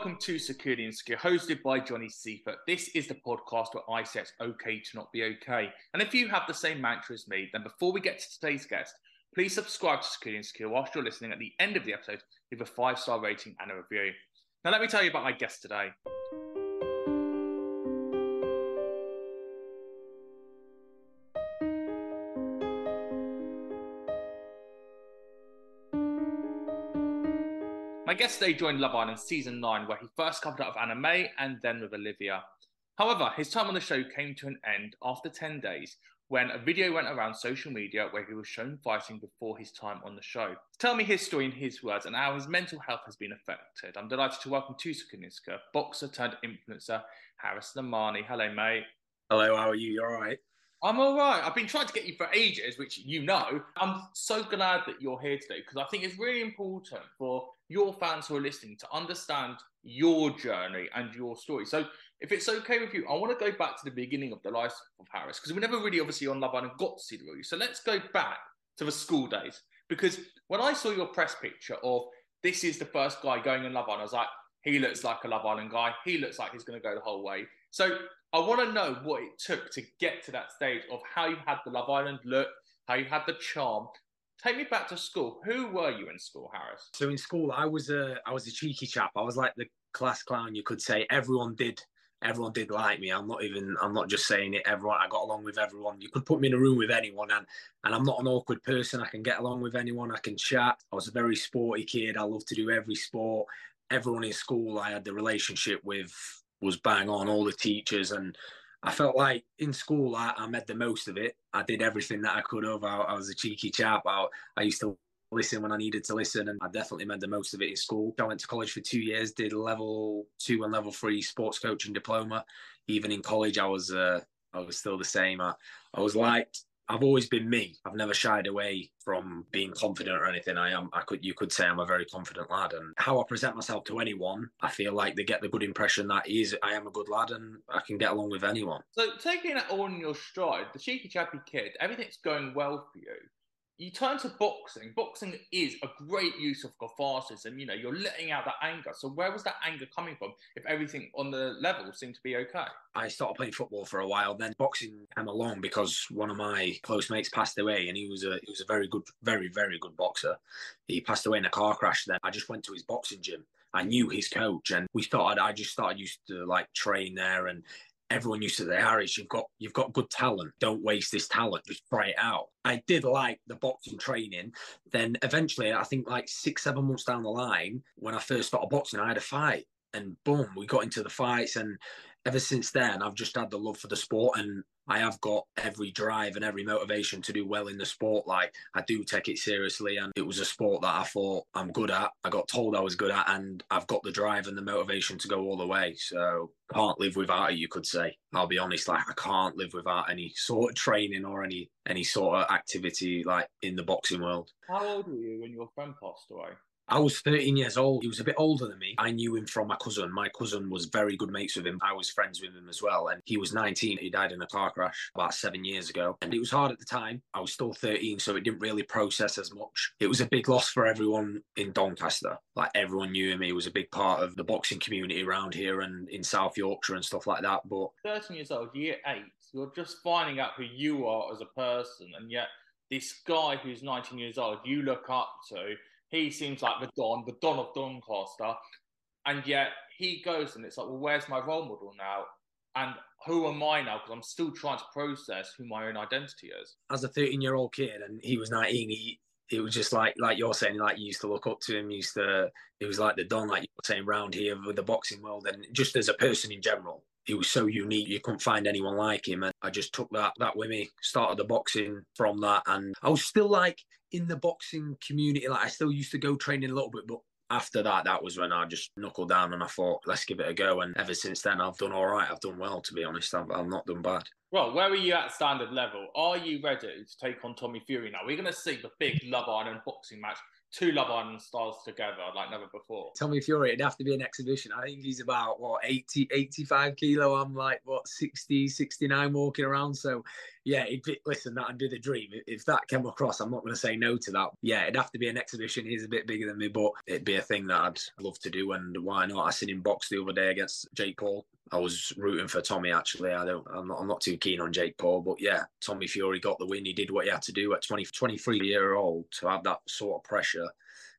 Welcome to Security and Secure, hosted by Johnny Seifert. This is the podcast where I say it's okay to not be okay. And if you have the same mantra as me, then before we get to today's guest, please subscribe to Security and Secure whilst you're listening. At the end of the episode, leave a five star rating and a review. Now, let me tell you about my guest today. My guest today joined Love Island season 9, where he first covered up with Anna May and then with Olivia. However, his time on the show came to an end after 10 days when a video went around social media where he was shown fighting before his time on the show. Tell me his story in his words and how his mental health has been affected. I'm delighted to welcome to Sukuniska, boxer turned influencer, Haris Namani. Hello, mate. Hello, how are you? You all right? I'm all right. I've been trying to get you for ages, which you know. I'm so glad that you're here today because I think it's really important for your fans who are listening to understand your journey and your story. So, if it's okay with you, I want to go back to the beginning of the life of Harris because we never really, obviously, on Love Island got to see the real you. So, let's go back to the school days because when I saw your press picture of this is the first guy going in Love Island, I was like, he looks like a Love Island guy. He looks like he's going to go the whole way. So, I want to know what it took to get to that stage of how you had the Love Island look, how you had the charm. Take me back to school. Who were you in school, Harris? So in school, I was a I was a cheeky chap. I was like the class clown. You could say everyone did everyone did like me. I'm not even I'm not just saying it. Everyone I got along with everyone. You could put me in a room with anyone, and and I'm not an awkward person. I can get along with anyone. I can chat. I was a very sporty kid. I love to do every sport. Everyone in school, I had the relationship with was bang on. All the teachers and I felt like in school I, I made the most of it. I did everything that I could have. I, I was a cheeky chap. I, I used to listen when I needed to listen, and I definitely made the most of it in school. I went to college for two years, did level two and level three sports coaching diploma. Even in college, I was uh, I was still the same. I, I was liked. I've always been me. I've never shied away from being confident or anything. I am. I could. You could say I'm a very confident lad, and how I present myself to anyone, I feel like they get the good impression that is I am a good lad, and I can get along with anyone. So taking it all in your stride, the cheeky chappy kid, everything's going well for you. You turn to boxing. Boxing is a great use of catharsis, and you know you're letting out that anger. So where was that anger coming from? If everything on the level seemed to be okay. I started playing football for a while. Then boxing came along because one of my close mates passed away, and he was a he was a very good, very very good boxer. He passed away in a car crash. Then I just went to his boxing gym. I knew his coach, and we started. I just started used to like train there, and everyone used to say, Harris, you've got you've got good talent. Don't waste this talent. Just try it out. I did like the boxing training. Then eventually, I think like six, seven months down the line, when I first started boxing, I had a fight. And boom, we got into the fights. And ever since then, I've just had the love for the sport. And I have got every drive and every motivation to do well in the sport. Like I do take it seriously, and it was a sport that I thought I'm good at. I got told I was good at, and I've got the drive and the motivation to go all the way. So can't live without it. You could say. I'll be honest, like I can't live without any sort of training or any any sort of activity like in the boxing world. How old were you when your friend passed away? I was 13 years old. He was a bit older than me. I knew him from my cousin. My cousin was very good mates with him. I was friends with him as well. And he was 19. He died in a car crash about seven years ago. And it was hard at the time. I was still 13, so it didn't really process as much. It was a big loss for everyone in Doncaster. Like everyone knew him. He was a big part of the boxing community around here and in South Yorkshire and stuff like that. But 13 years old, year eight, you're just finding out who you are as a person. And yet, this guy who's 19 years old, you look up to, he seems like the Don, the Don of Doncaster. And yet he goes and it's like, well, where's my role model now? And who am I now? Because I'm still trying to process who my own identity is. As a 13 year old kid, and he was 19, he, it was just like like you're saying, like you used to look up to him, used to it was like the Don, like you were saying, round here with the boxing world, and just as a person in general, he was so unique. You couldn't find anyone like him, and I just took that that with me. Started the boxing from that, and I was still like in the boxing community. Like I still used to go training a little bit, but after that, that was when I just knuckled down and I thought, let's give it a go. And ever since then, I've done all right. I've done well, to be honest. I've, I've not done bad. Well, where are you at standard level? Are you ready to take on Tommy Fury now? We're going to see the big Love Island boxing match two Love Island stars together like never before. Tommy Fury, it'd have to be an exhibition. I think he's about, what, 80, 85 kilo. I'm like, what, 60, 69 walking around. So, yeah, be, listen, that'd be the dream. If that came across, I'm not going to say no to that. Yeah, it'd have to be an exhibition. He's a bit bigger than me, but it'd be a thing that I'd love to do. And why not? I seen him box the other day against Jake Paul. I was rooting for Tommy actually. I don't. I'm not. I'm not too keen on Jake Paul, but yeah, Tommy Fury got the win. He did what he had to do at 20, 23 year old to have that sort of pressure.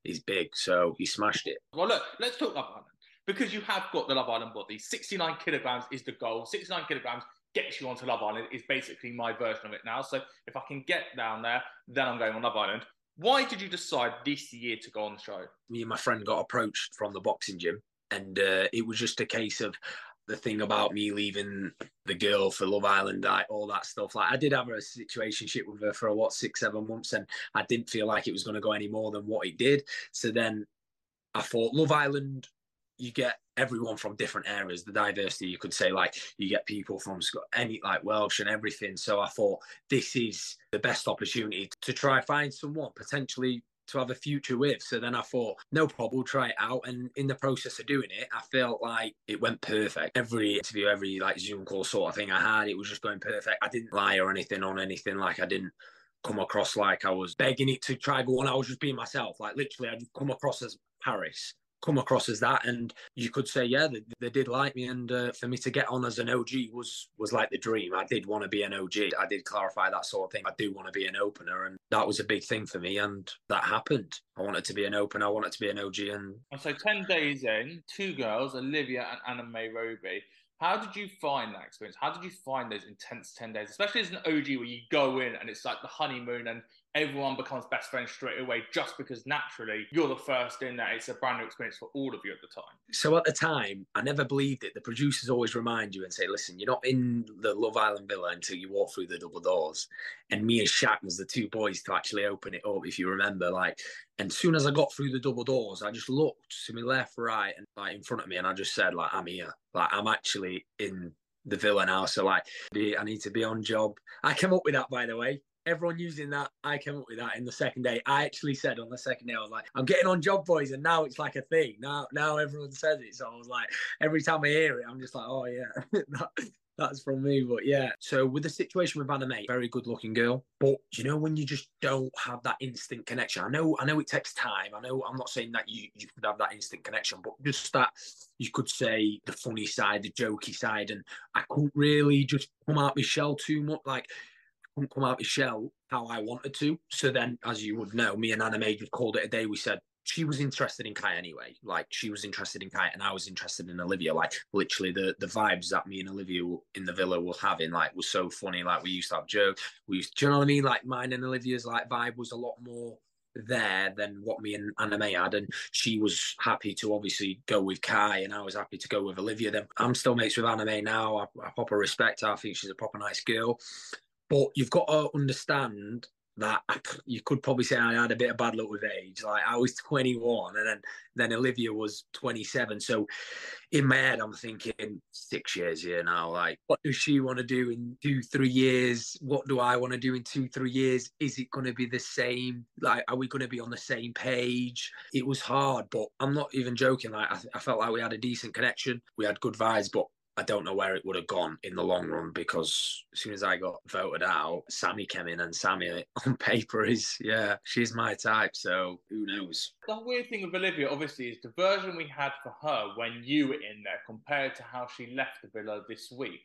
He's big, so he smashed it. Well, look, let's talk Love Island because you have got the Love Island body. 69 kilograms is the goal. 69 kilograms gets you onto Love Island. Is basically my version of it now. So if I can get down there, then I'm going on Love Island. Why did you decide this year to go on the show? Me and my friend got approached from the boxing gym, and uh, it was just a case of the thing about me leaving the girl for Love Island, I, all that stuff. Like I did have a situation ship with her for what six, seven months, and I didn't feel like it was going to go any more than what it did. So then I thought Love Island, you get everyone from different areas. The diversity, you could say, like you get people from any like Welsh and everything. So I thought this is the best opportunity to try find someone potentially to have a future with. So then I thought, no problem, we'll try it out. And in the process of doing it, I felt like it went perfect. Every interview, every like Zoom call sort of thing I had, it was just going perfect. I didn't lie or anything on anything. Like I didn't come across like I was begging it to try go on. I was just being myself. Like literally, I'd come across as Paris come across as that and you could say yeah they, they did like me and uh, for me to get on as an og was was like the dream. I did want to be an og i did clarify that sort of thing. I do want to be an opener and that was a big thing for me and that happened. I wanted to be an opener i wanted to be an og and, and so 10 days in two girls olivia and anna may robey how did you find that experience? How did you find those intense 10 days, especially as an OG where you go in and it's like the honeymoon and everyone becomes best friends straight away just because naturally you're the first in that it's a brand new experience for all of you at the time. So at the time, I never believed it. The producers always remind you and say, listen, you're not in the Love Island villa until you walk through the double doors. And me and Shaq was the two boys to actually open it up, if you remember. Like, and soon as I got through the double doors, I just looked to my left, right, and like in front of me, and I just said, like, I'm here. Like, I'm actually in the villa now. So like, I need to be on job. I came up with that, by the way everyone using that. I came up with that in the second day. I actually said on the second day, I was like, I'm getting on job boys, and now it's like a thing. Now, now everyone says it. So I was like, every time I hear it, I'm just like, oh yeah, that, that's from me. But yeah. So with the situation with May, very good looking girl. But you know when you just don't have that instant connection. I know, I know it takes time. I know I'm not saying that you you could have that instant connection, but just that you could say the funny side, the jokey side, and I couldn't really just come out my shell too much. Like couldn't come out of shell how I wanted to. So then, as you would know, me and Anna May just called it a day. We said she was interested in Kai anyway. Like she was interested in Kai, and I was interested in Olivia. Like literally, the the vibes that me and Olivia in the villa were having, like, was so funny. Like we used to have jokes. We used, do you know what I mean? Like mine and Olivia's like vibe was a lot more there than what me and Anna May had. And she was happy to obviously go with Kai, and I was happy to go with Olivia. Then I'm still mates with Anna May now. I, I proper respect her. I think she's a proper nice girl. But you've got to understand that you could probably say I had a bit of bad luck with age. Like I was 21 and then then Olivia was 27. So in my head, I'm thinking six years here now. Like, what does she want to do in two, three years? What do I want to do in two, three years? Is it going to be the same? Like, are we going to be on the same page? It was hard, but I'm not even joking. Like, I, I felt like we had a decent connection. We had good vibes, but I don't know where it would have gone in the long run because as soon as I got voted out, Sammy came in, and Sammy on paper is yeah, she's my type. So who knows? The weird thing with Olivia, obviously, is the version we had for her when you were in there compared to how she left the villa this week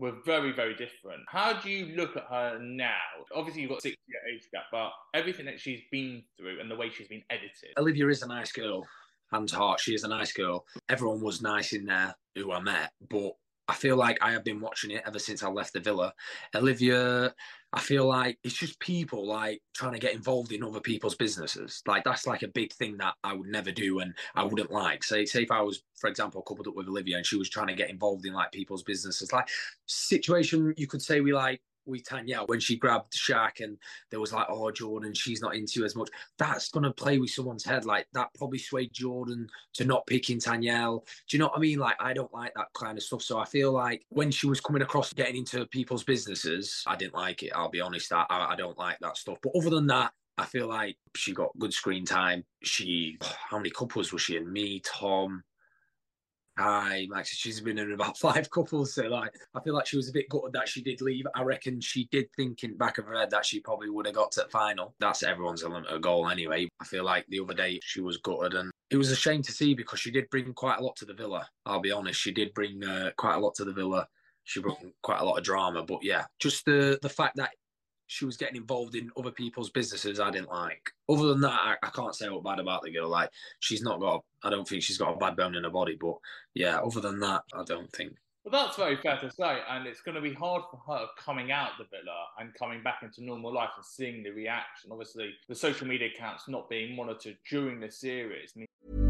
were very, very different. How do you look at her now? Obviously, you've got six year age gap, but everything that she's been through and the way she's been edited. Olivia is a nice girl hands heart, she is a nice girl. Everyone was nice in there who I met, but I feel like I have been watching it ever since I left the villa. Olivia, I feel like it's just people like trying to get involved in other people's businesses. Like that's like a big thing that I would never do and I wouldn't like. Say, say if I was, for example, coupled up with Olivia and she was trying to get involved in like people's businesses, like situation you could say we like with Tanya when she grabbed Shaq and there was like, oh, Jordan, she's not into you as much. That's going to play with someone's head. Like that probably swayed Jordan to not picking Tanyel. Do you know what I mean? Like, I don't like that kind of stuff. So I feel like when she was coming across getting into people's businesses, I didn't like it. I'll be honest. I, I don't like that stuff. But other than that, I feel like she got good screen time. She, how many couples was she in? Me, Tom, Hi, Max. She's been in about five couples, so like I feel like she was a bit gutted that she did leave. I reckon she did think in back of her head that she probably would have got to the final. That's everyone's a goal anyway. I feel like the other day she was gutted, and it was a shame to see because she did bring quite a lot to the villa. I'll be honest, she did bring uh, quite a lot to the villa. She brought quite a lot of drama, but yeah, just the the fact that she was getting involved in other people's businesses I didn't like. Other than that, I, I can't say what bad about the girl. Like she's not got, I don't think she's got a bad bone in her body. But yeah, other than that, I don't think. Well, that's very fair to say, and it's going to be hard for her coming out the villa and coming back into normal life and seeing the reaction. Obviously, the social media accounts not being monitored during the series. I mean,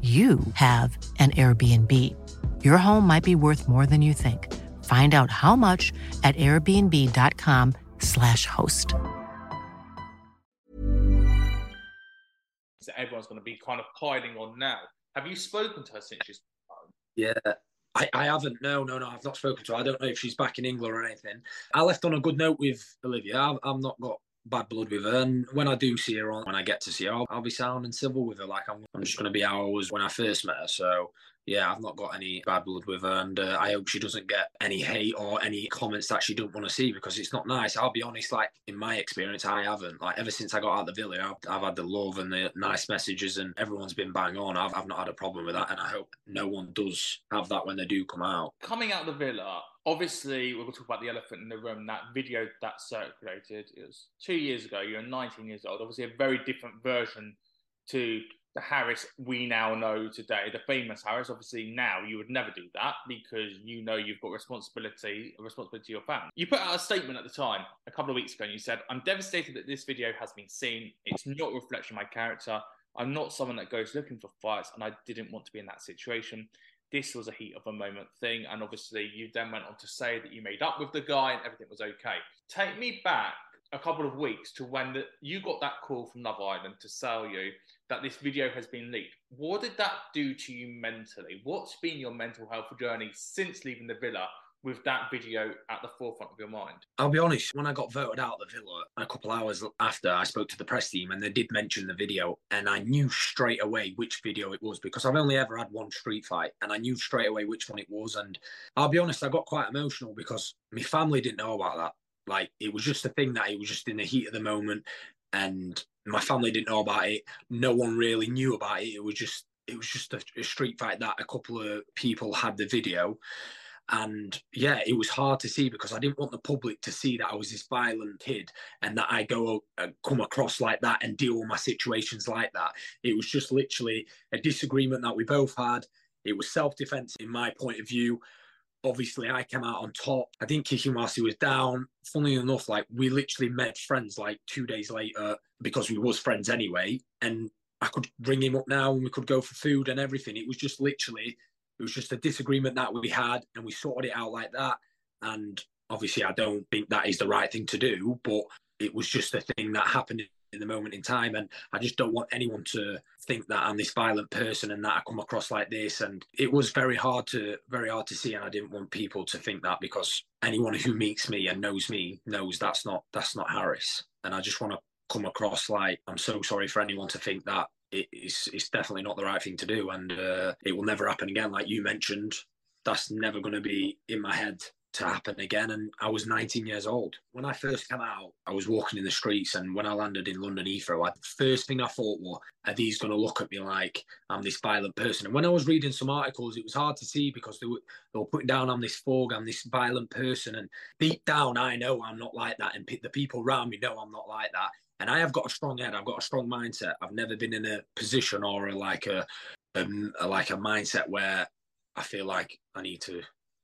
you have an Airbnb. Your home might be worth more than you think. Find out how much at airbnb.com/slash host. So everyone's going to be kind of piling on now. Have you spoken to her since she's home? Yeah. I, I haven't. No, no, no. I've not spoken to her. I don't know if she's back in England or anything. I left on a good note with Olivia. I've, I've not got bad blood with her. And when I do see her on, when I get to see her, I'll, I'll be sound and civil with her. Like I'm, I'm just going to be how I was when I first met her. So yeah, I've not got any bad blood with her, and uh, I hope she doesn't get any hate or any comments that she don't want to see because it's not nice. I'll be honest, like in my experience, I haven't. Like ever since I got out of the villa, I've, I've had the love and the nice messages, and everyone's been bang on. I've, I've not had a problem with that, and I hope no one does have that when they do come out. Coming out of the villa, obviously we're going to talk about the elephant in the room. That video that circulated, it was two years ago. You're 19 years old. Obviously, a very different version to the Harris we now know today, the famous Harris. Obviously, now you would never do that because you know you've got responsibility, a responsibility to your fans. You put out a statement at the time, a couple of weeks ago, and you said, "I'm devastated that this video has been seen. It's not a reflection of my character. I'm not someone that goes looking for fights, and I didn't want to be in that situation." This was a heat of a moment thing, and obviously, you then went on to say that you made up with the guy and everything was okay. Take me back a couple of weeks to when the, you got that call from Love Island to sell you that this video has been leaked. What did that do to you mentally? What's been your mental health journey since leaving the villa with that video at the forefront of your mind? I'll be honest, when I got voted out of the villa a couple hours after, I spoke to the press team and they did mention the video, and I knew straight away which video it was because I've only ever had one street fight, and I knew straight away which one it was. And I'll be honest, I got quite emotional because my family didn't know about that. Like it was just a thing that it was just in the heat of the moment, and my family didn't know about it. No one really knew about it. It was just it was just a, a street fight that a couple of people had the video. And yeah, it was hard to see because I didn't want the public to see that I was this violent kid and that I go uh, come across like that and deal with my situations like that. It was just literally a disagreement that we both had. It was self defense in my point of view obviously I came out on top. I think Kikimasi was down. Funnily enough, like we literally met friends like two days later because we was friends anyway. And I could ring him up now and we could go for food and everything. It was just literally, it was just a disagreement that we had and we sorted it out like that. And obviously I don't think that is the right thing to do, but it was just a thing that happened in the moment in time. And I just don't want anyone to think that I'm this violent person and that I come across like this. And it was very hard to very hard to see. And I didn't want people to think that because anyone who meets me and knows me knows that's not that's not Harris. And I just want to come across like I'm so sorry for anyone to think that it's it's definitely not the right thing to do and uh, it will never happen again like you mentioned that's never going to be in my head to happen again. And I was 19 years old. When I first came out, I was walking in the streets. And when I landed in London Heathrow, I, the first thing I thought was, are these going to look at me like I'm this violent person? And when I was reading some articles, it was hard to see because they were, they were putting down I'm this fog, I'm this violent person. And deep down, I know I'm not like that. And the people around me know I'm not like that. And I have got a strong head. I've got a strong mindset. I've never been in a position or a, like a, a, a like a mindset where I feel like I need to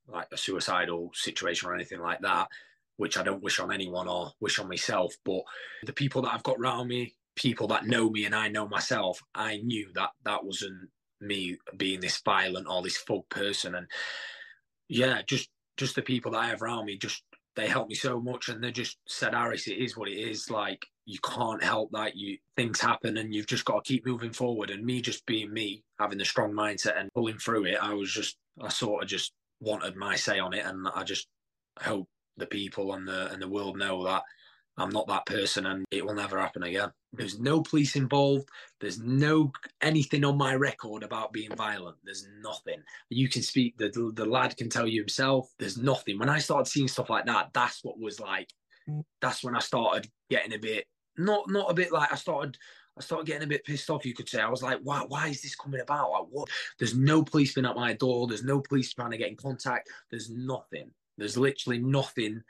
like a suicidal situation or anything like that, which I don't wish on anyone or wish on myself. But the people that I've got around me, people that know me and I know myself, I knew that that wasn't me being this violent or this thug person. And yeah, just just the people that I have around me, just they helped me so much and they just said, "Aris, it is what it is. Like you can't help that. You things happen and you've just got to keep moving forward. And me just being me, having the strong mindset and pulling through it, I was just I sort of just wanted my say on it, and I just hope the people and the and the world know that I'm not that person, and it will never happen again. There's no police involved. There's no anything on my record about being violent. There's nothing. You can speak. The the lad can tell you himself. There's nothing. When I started seeing stuff like that, that's what was like. Mm. That's when I started getting a bit not not a bit like I started I started getting a bit pissed off, you could say. I was like, why, why is this coming about? Like, what? There's no policeman at my door. There's no police trying to get in contact. There's nothing. There's literally nothing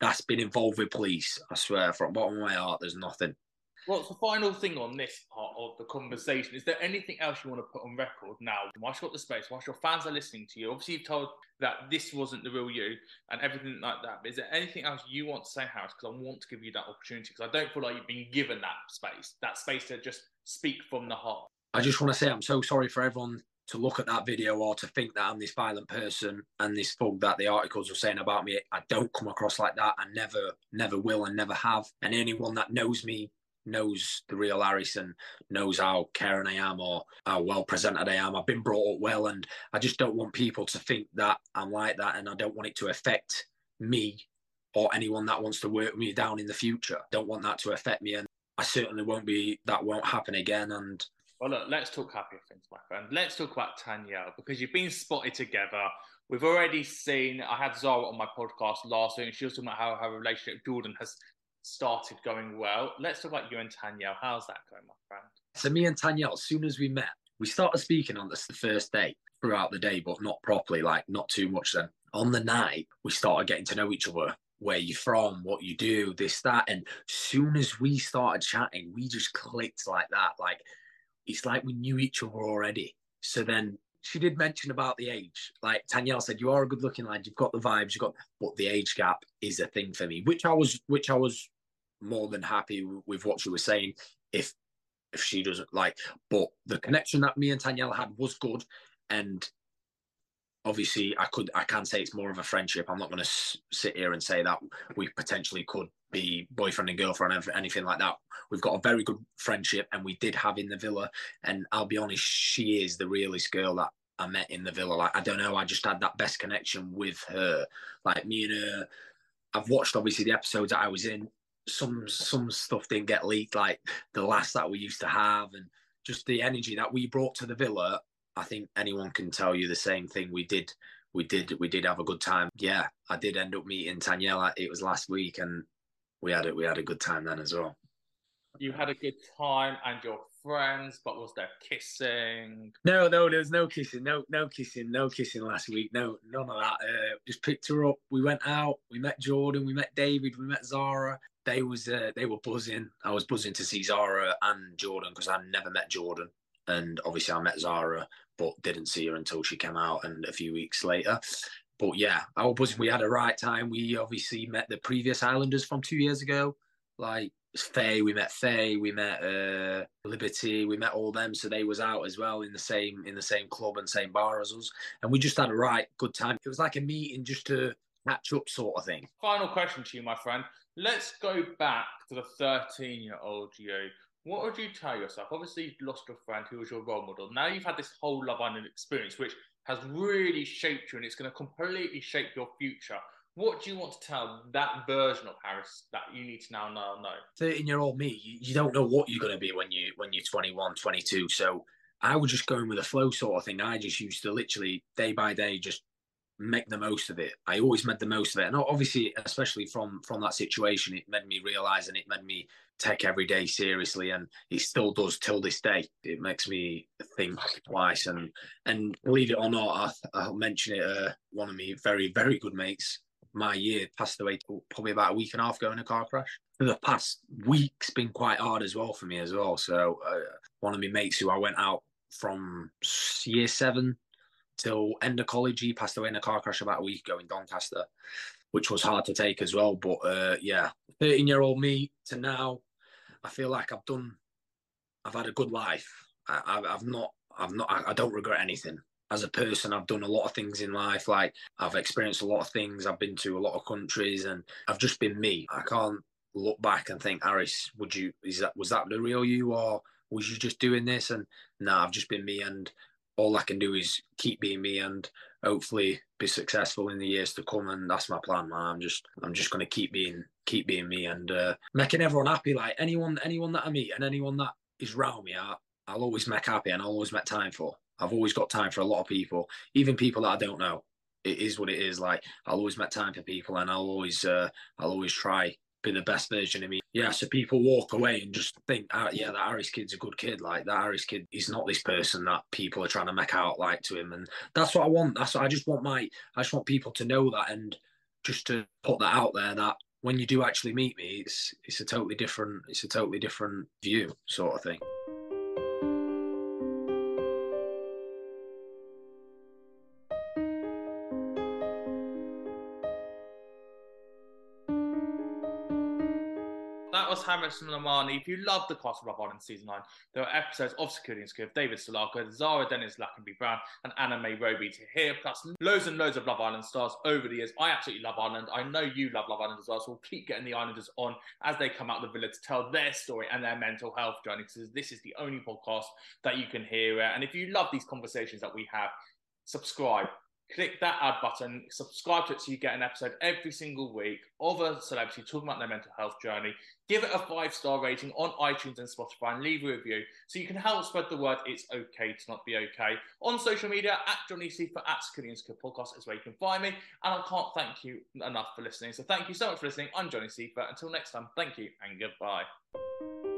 that's been involved with police. I swear, from bottom of my heart, there's nothing. Well, the final thing on this part of the conversation is there anything else you want to put on record now? Whilst you've got the space, whilst your fans are listening to you, obviously you've told that this wasn't the real you and everything like that. But is there anything else you want to say, Harris? Because I want to give you that opportunity because I don't feel like you've been given that space, that space to just speak from the heart. I just want to say I'm so sorry for everyone to look at that video or to think that I'm this violent person and this thug that the articles are saying about me. I don't come across like that. I never, never will and never have. And anyone that knows me knows the real Harrison, knows how caring I am or how well presented I am. I've been brought up well, and I just don't want people to think that I'm like that, and I don't want it to affect me or anyone that wants to work me down in the future. Don't want that to affect me, and I certainly won't be. That won't happen again. And well, look, let's talk happier things, my friend. Let's talk about Tanyel because you've been spotted together. We've already seen. I had Zara on my podcast last week, and she was talking about how her relationship with Jordan has started going well. Let's talk about you and Tanyel. How's that going, my friend? So me and Tanyel, as soon as we met, we started speaking on this the first day throughout the day, but not properly, like not too much. Then on the night, we started getting to know each other. Where you're from, what you do, this, that. And soon as we started chatting, we just clicked like that. Like it's like we knew each other already. So then she did mention about the age. Like Tanyel said, you are a good looking lad. You've got the vibes. You've got, but the age gap is a thing for me, which I was, which I was more than happy with what she was saying. If if she doesn't like, but the connection that me and Tanyel had was good, and obviously I could I can say it's more of a friendship. I'm not going to s- sit here and say that we potentially could be boyfriend and girlfriend or anything like that. We've got a very good friendship, and we did have in the villa. And I'll be honest, she is the realest girl that I met in the villa. Like I don't know, I just had that best connection with her. Like me and her. I've watched obviously the episodes that I was in. Some some stuff didn't get leaked, like the last that we used to have, and just the energy that we brought to the villa. I think anyone can tell you the same thing. We did, we did, we did have a good time. Yeah, I did end up meeting Tanyel. It was last week, and we had it. We had a good time then as well. You had a good time and your friends, but was there kissing? No, no, there was no kissing. No, no kissing. No kissing last week. No, none of that. Uh, just picked her up. We went out. We met Jordan. We met David. We met Zara. They was uh, they were buzzing. I was buzzing to see Zara and Jordan because I never met Jordan, and obviously I met Zara, but didn't see her until she came out and a few weeks later. But yeah, I was buzzing. We had a right time. We obviously met the previous Islanders from two years ago, like Faye, we met Faye, we met uh, Liberty, we met all them. So they was out as well in the same in the same club and same bar as us, and we just had a right good time. It was like a meeting just to catch up, sort of thing. Final question to you, my friend. Let's go back to the 13 year old you. What would you tell yourself? Obviously, you've lost a friend who was your role model. Now you've had this whole Love Island experience, which has really shaped you and it's going to completely shape your future. What do you want to tell that version of Harris that you need to now know? 13 year old me, you, you don't know what you're going to be when, you, when you're 21, 22. So I was just going with a flow sort of thing. I just used to literally day by day just make the most of it. I always made the most of it, and obviously, especially from from that situation, it made me realize and it made me take every day seriously, and it still does till this day. It makes me think twice, and and believe it or not, I, will mention it. Uh, one of my very very good mates, my year passed away probably about a week and a half ago in a car crash. The past week's been quite hard as well for me as well. So uh, one of my mates who I went out from year seven till end of college. He passed away in a car crash about a week ago in Doncaster, which was hard to take as well. But uh, yeah, 13 year old me to now, I feel like I've done, I've had a good life. I, have not, I've not, I, I don't regret anything. As a person, I've done a lot of things in life. Like I've experienced a lot of things. I've been to a lot of countries, and I've just been me. I can't look back and think, Harris, would you? Is that was that the real you, or was you just doing this? And no, nah, I've just been me, and all I can do is keep being me and hopefully be successful in the years to come. And that's my plan, man. I'm just I'm just gonna keep being keep being me and uh, making everyone happy. Like anyone anyone that I meet and anyone that is around me, I, I'll always make happy and I'll always make time for. I've always got time for a lot of people, even people that I don't know. It is what it is. Like I'll always make time for people, and I'll always uh, I'll always try be the best version of me. Yeah, so people walk away and just think, oh, yeah, that Harris kid's a good kid. Like that Harris kid, he's not this person that people are trying to make out like to him. And that's what I want. That's what I just want my I just want people to know that and just to put that out there that when you do actually meet me, it's it's a totally different it's a totally different view sort of thing. Harrison Namani. If you love the cast of Love Island season nine, there are episodes of Security and Secure, David Salako, Zara Deniz Lackenby Brown, and Anna May Robey to hear, plus loads and loads of Love Island stars over the years. I absolutely love Ireland. I know you love Love Island as well, so we'll keep getting the Islanders on as they come out of the villa to tell their story and their mental health journey. Because this is the only podcast that you can hear. Uh, and if you love these conversations that we have, subscribe, click that add button, subscribe to it so you get an episode every single week of a celebrity talking about their mental health journey. Give it a five star rating on iTunes and Spotify and leave a review so you can help spread the word it's okay to not be okay. On social media, at Johnny Seifert, at Skillian's Good Podcast is where you can find me. And I can't thank you enough for listening. So thank you so much for listening. I'm Johnny Seifert. Until next time, thank you and goodbye.